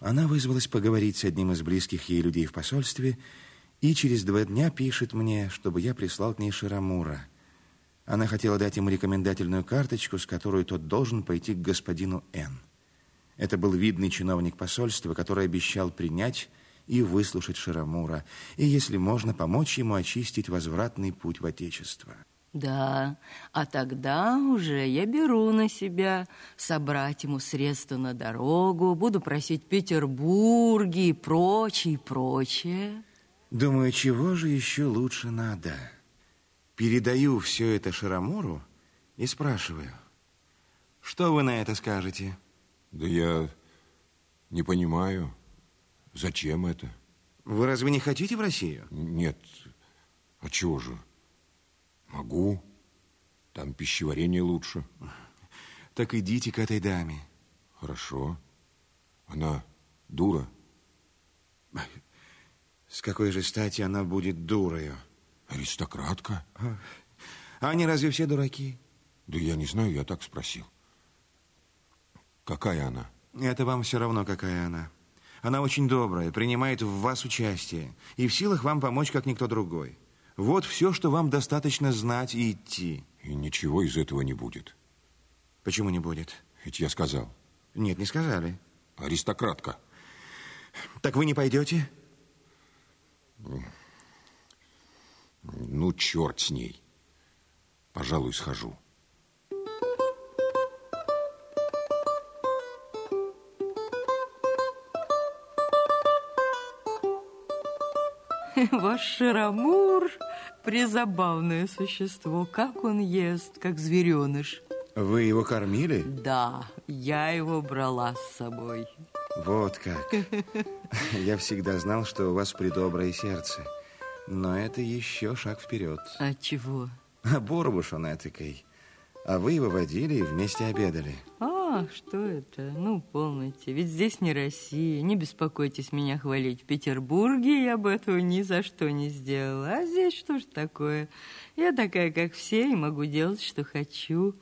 Она вызвалась поговорить с одним из близких ей людей в посольстве и через два дня пишет мне, чтобы я прислал к ней Ширамура. Она хотела дать ему рекомендательную карточку, с которой тот должен пойти к господину Н. Это был видный чиновник посольства, который обещал принять и выслушать Ширамура, и, если можно, помочь ему очистить возвратный путь в Отечество. Да, а тогда уже я беру на себя собрать ему средства на дорогу, буду просить Петербурге и прочее, и прочее. Думаю, чего же еще лучше надо? Передаю все это Шарамуру и спрашиваю, что вы на это скажете? Да я не понимаю, зачем это? Вы разве не хотите в Россию? Нет, а чего же? Могу. Там пищеварение лучше. Так идите к этой даме. Хорошо. Она дура. С какой же стати она будет дурою? Аристократка. А они разве все дураки? Да я не знаю, я так спросил. Какая она? Это вам все равно, какая она. Она очень добрая, принимает в вас участие и в силах вам помочь, как никто другой. Вот все, что вам достаточно знать и идти. И ничего из этого не будет. Почему не будет? Ведь я сказал. Нет, не сказали. Аристократка. Так вы не пойдете? Ну, черт с ней. Пожалуй, схожу. Ваш Шарамур – призабавное существо. Как он ест, как звереныш. Вы его кормили? Да, я его брала с собой. Вот как. Я всегда знал, что у вас предоброе сердце. Но это еще шаг вперед. А чего? А Борбуш он этакой. А вы его водили и вместе обедали. А, что это? Ну, полноте. Ведь здесь не Россия. Не беспокойтесь меня хвалить. В Петербурге я бы этого ни за что не сделала. А здесь что ж такое? Я такая, как все, и могу делать, что хочу.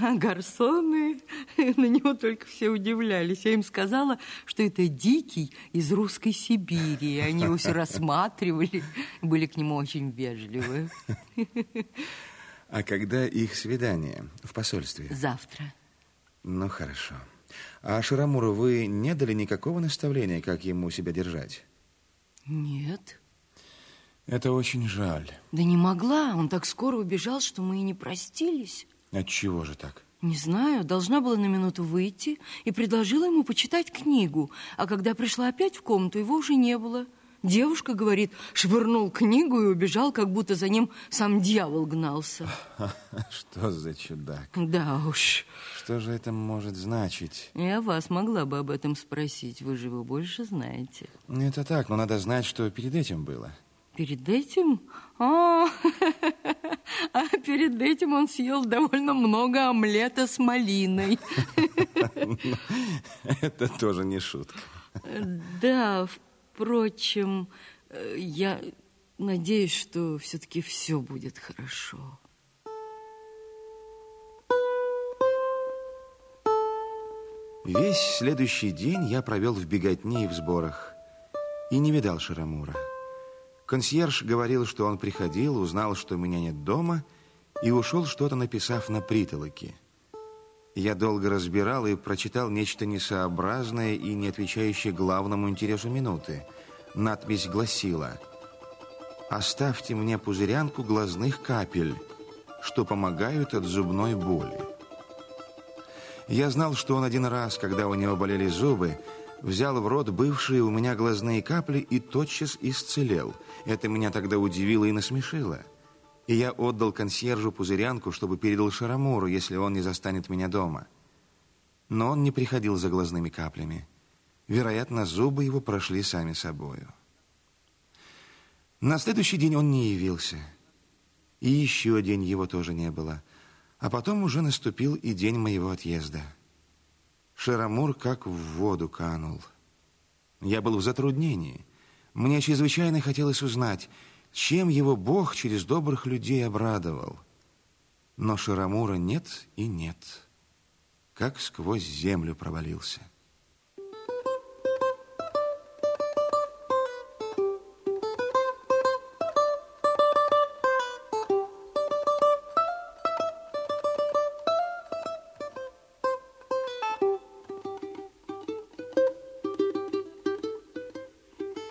А гарсоны, на него только все удивлялись. Я им сказала, что это дикий из русской Сибири. Они его все рассматривали, были к нему очень вежливы. А когда их свидание в посольстве? Завтра. Ну, хорошо. А Шарамуру вы не дали никакого наставления, как ему себя держать? Нет. Это очень жаль. Да не могла. Он так скоро убежал, что мы и не простились. Отчего же так? Не знаю, должна была на минуту выйти и предложила ему почитать книгу. А когда пришла опять в комнату, его уже не было. Девушка, говорит, швырнул книгу и убежал, как будто за ним сам дьявол гнался. Что за чудак? Да уж. Что же это может значить? Я вас могла бы об этом спросить, вы же его больше знаете. Это так, но надо знать, что перед этим было. Перед этим? А, а перед этим он съел довольно много омлета с малиной. Это тоже не шутка. Да, впрочем, я надеюсь, что все-таки все будет хорошо. Весь следующий день я провел в беготне и в сборах и не видал Шарамура. Консьерж говорил, что он приходил, узнал, что меня нет дома, и ушел, что-то написав на притолоке. Я долго разбирал и прочитал нечто несообразное и не отвечающее главному интересу минуты. Надпись гласила «Оставьте мне пузырянку глазных капель, что помогают от зубной боли». Я знал, что он один раз, когда у него болели зубы, взял в рот бывшие у меня глазные капли и тотчас исцелел. Это меня тогда удивило и насмешило. И я отдал консьержу пузырянку, чтобы передал Шарамуру, если он не застанет меня дома. Но он не приходил за глазными каплями. Вероятно, зубы его прошли сами собою. На следующий день он не явился. И еще день его тоже не было. А потом уже наступил и день моего отъезда. Шарамур как в воду канул. Я был в затруднении. Мне чрезвычайно хотелось узнать, чем его Бог через добрых людей обрадовал. Но Шарамура нет и нет. Как сквозь землю провалился.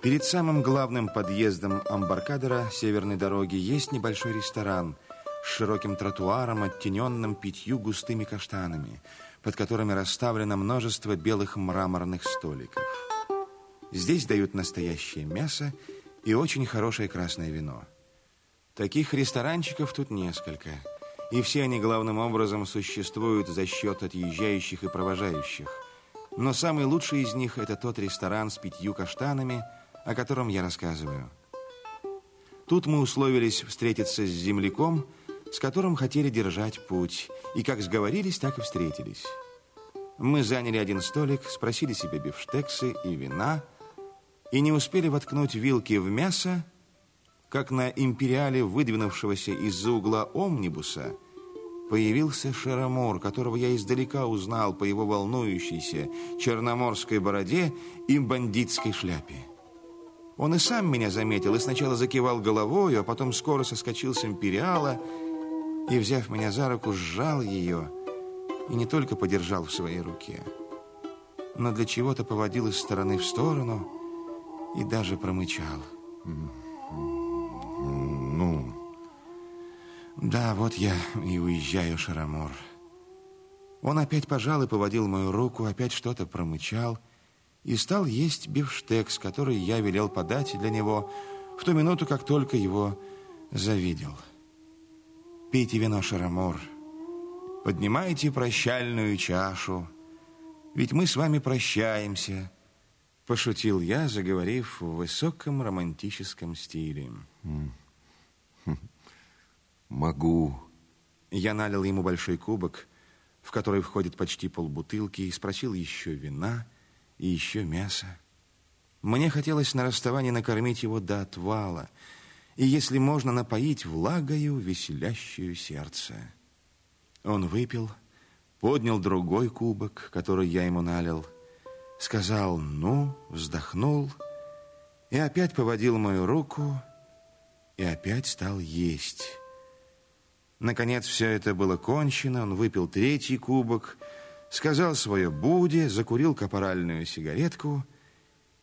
Перед самым главным подъездом Амбаркадера северной дороги есть небольшой ресторан с широким тротуаром, оттененным пятью густыми каштанами, под которыми расставлено множество белых мраморных столиков. Здесь дают настоящее мясо и очень хорошее красное вино. Таких ресторанчиков тут несколько, и все они главным образом существуют за счет отъезжающих и провожающих. Но самый лучший из них – это тот ресторан с пятью каштанами, о котором я рассказываю. Тут мы условились встретиться с земляком, с которым хотели держать путь, и как сговорились, так и встретились. Мы заняли один столик, спросили себе бифштексы и вина – и не успели воткнуть вилки в мясо, как на империале, выдвинувшегося из-за угла омнибуса, появился Шарамор, которого я издалека узнал по его волнующейся черноморской бороде и бандитской шляпе. Он и сам меня заметил и сначала закивал головой, а потом скоро соскочил с империала и, взяв меня за руку, сжал ее и не только подержал в своей руке, но для чего-то поводил из стороны в сторону – и даже промычал. Ну? Да, вот я и уезжаю, Шарамор. Он опять пожал и поводил мою руку, опять что-то промычал и стал есть бифштекс, который я велел подать для него в ту минуту, как только его завидел. Пейте вино, Шарамор. Поднимайте прощальную чашу. Ведь мы с вами прощаемся. Пошутил я, заговорив в высоком романтическом стиле. Могу. Я налил ему большой кубок, в который входит почти полбутылки, и спросил еще вина и еще мяса. Мне хотелось на расставании накормить его до отвала, и, если можно, напоить влагою веселящую сердце. Он выпил, поднял другой кубок, который я ему налил, сказал «ну», вздохнул и опять поводил мою руку и опять стал есть. Наконец все это было кончено, он выпил третий кубок, сказал свое «буде», закурил капоральную сигаретку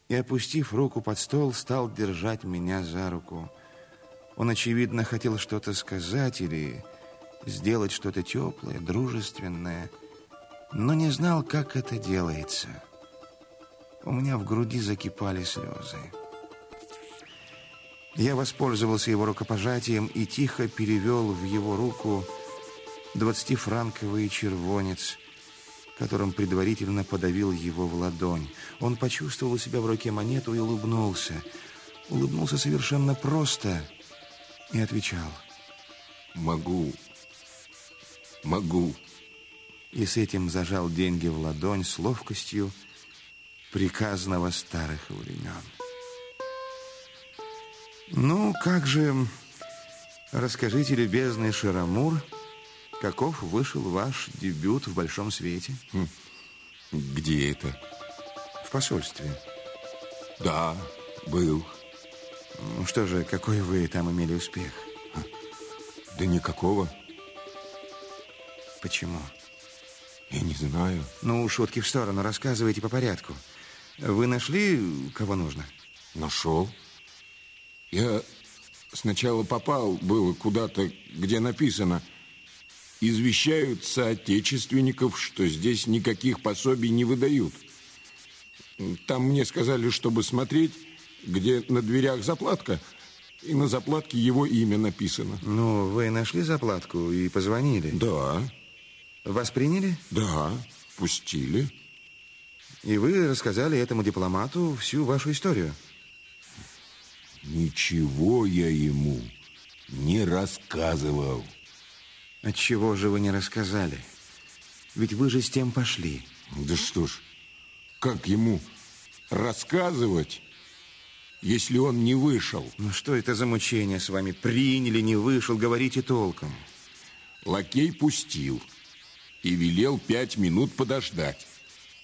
и, опустив руку под стол, стал держать меня за руку. Он, очевидно, хотел что-то сказать или сделать что-то теплое, дружественное, но не знал, как это делается. У меня в груди закипали слезы. Я воспользовался его рукопожатием и тихо перевел в его руку двадцатифранковый червонец, которым предварительно подавил его в ладонь. Он почувствовал у себя в руке монету и улыбнулся. Улыбнулся совершенно просто и отвечал. Могу. Могу. И с этим зажал деньги в ладонь с ловкостью, приказного старых времен. Ну, как же, расскажите, любезный Шарамур, каков вышел ваш дебют в большом свете? Хм. Где это? В посольстве. Да, был. Ну что же, какой вы там имели успех? Да никакого. Почему? Я не знаю. Ну, шутки в сторону, рассказывайте по порядку. Вы нашли, кого нужно? Нашел. Я сначала попал было куда-то, где написано «Извещают соотечественников, что здесь никаких пособий не выдают». Там мне сказали, чтобы смотреть, где на дверях заплатка, и на заплатке его имя написано. Ну, вы нашли заплатку и позвонили? Да. Вас приняли? Да, пустили. И вы рассказали этому дипломату всю вашу историю? Ничего я ему не рассказывал. Отчего же вы не рассказали? Ведь вы же с тем пошли. Да что ж, как ему рассказывать, если он не вышел? Ну что это за мучение с вами? Приняли, не вышел, говорите толком. Лакей пустил и велел пять минут подождать.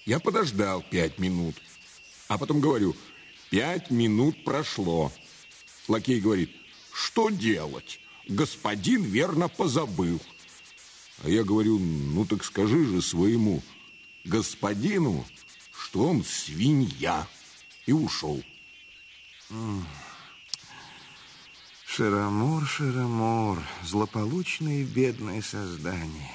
Я подождал пять минут. А потом говорю, пять минут прошло. Лакей говорит, что делать? Господин верно позабыл. А я говорю, ну так скажи же своему господину, что он свинья. И ушел. Широмур, Широмур, злополучное и бедное создание.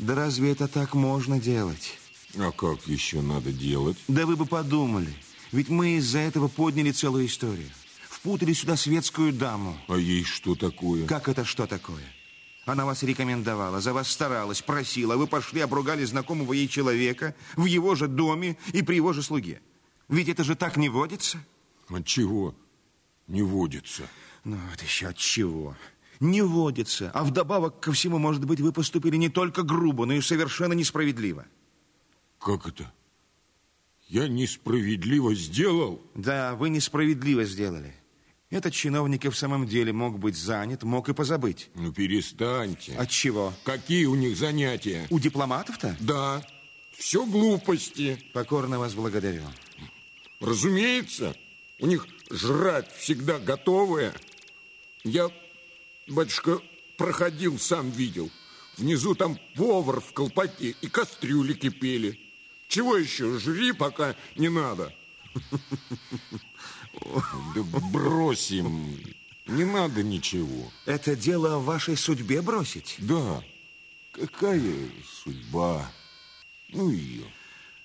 Да разве это так можно делать? А как еще надо делать? Да вы бы подумали. Ведь мы из-за этого подняли целую историю. Впутали сюда светскую даму. А ей что такое? Как это что такое? Она вас рекомендовала, за вас старалась, просила. Вы пошли, обругали знакомого ей человека в его же доме и при его же слуге. Ведь это же так не водится. От чего не водится? Ну, вот еще от чего. Не водится. А вдобавок ко всему, может быть, вы поступили не только грубо, но и совершенно несправедливо. Как это? Я несправедливо сделал? Да, вы несправедливо сделали. Этот чиновник и в самом деле мог быть занят, мог и позабыть. Ну, перестаньте. От чего? Какие у них занятия? У дипломатов-то? Да, все глупости. Покорно вас благодарю. Разумеется, у них жрать всегда готовое. Я, батюшка, проходил, сам видел. Внизу там повар в колпаке и кастрюли кипели. Чего еще? Жри, пока не надо. Да бросим. Не надо ничего. Это дело в вашей судьбе бросить? Да. Какая судьба? Ну ее.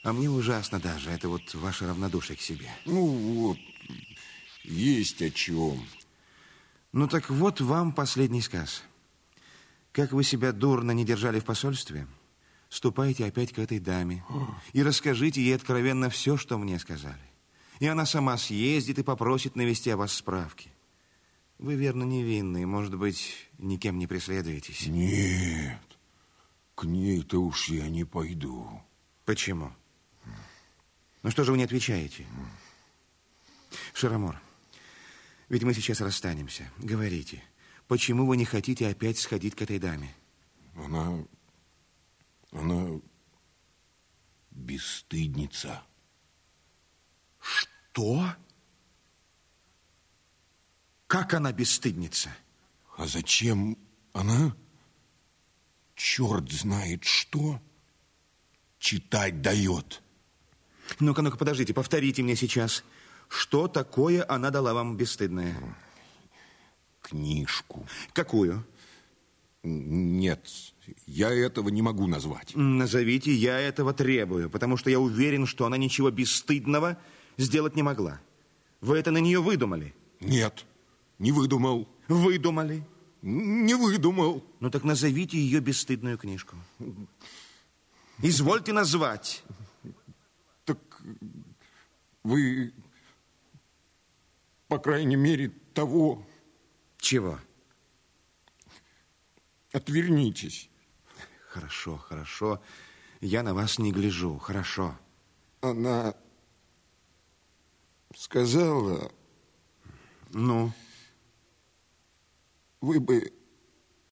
А мне ужасно даже. Это вот ваше равнодушие к себе. Ну вот, есть о чем. Ну так вот вам последний сказ. Как вы себя дурно не держали в посольстве, ступайте опять к этой даме и расскажите ей откровенно все, что мне сказали. И она сама съездит и попросит навести о вас справки. Вы, верно, невинные, может быть, никем не преследуетесь? Нет, к ней-то уж я не пойду. Почему? Ну что же вы не отвечаете? Шаромор, ведь мы сейчас расстанемся. Говорите, почему вы не хотите опять сходить к этой даме? Она... она бесстыдница. Что? Как она бесстыдница? А зачем она? Черт знает что. Читать дает. Ну-ка, ну-ка, подождите, повторите мне сейчас. Что такое она дала вам бесстыдное? Книжку. Какую? Нет, я этого не могу назвать. Назовите, я этого требую, потому что я уверен, что она ничего бесстыдного сделать не могла. Вы это на нее выдумали? Нет, не выдумал. Выдумали? Не выдумал. Ну так назовите ее бесстыдную книжку. Извольте назвать. Так вы, по крайней мере, того... Чего? Отвернитесь. Хорошо, хорошо. Я на вас не гляжу. Хорошо. Она сказала... Ну? Вы бы